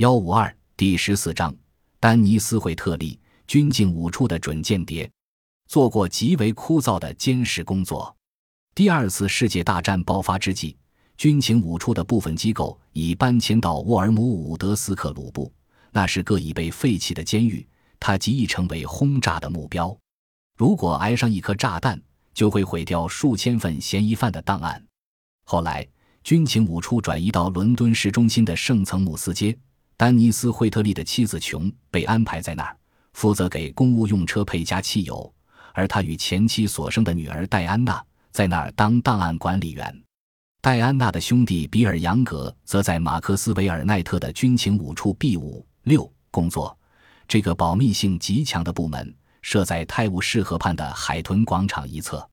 幺五二第十四章，丹尼斯·惠特利，军情五处的准间谍，做过极为枯燥的监视工作。第二次世界大战爆发之际，军情五处的部分机构已搬迁到沃尔姆伍德斯克鲁布，那是个已被废弃的监狱，它极易成为轰炸的目标。如果挨上一颗炸弹，就会毁掉数千份嫌疑犯的档案。后来，军情五处转移到伦敦市中心的圣曾姆斯街。丹尼斯·惠特利的妻子琼被安排在那儿，负责给公务用车配加汽油，而他与前妻所生的女儿戴安娜在那儿当档案管理员。戴安娜的兄弟比尔·杨格则在马克思·韦尔奈特的军情五处 B 五六工作。这个保密性极强的部门设在泰晤士河畔的海豚广场一侧。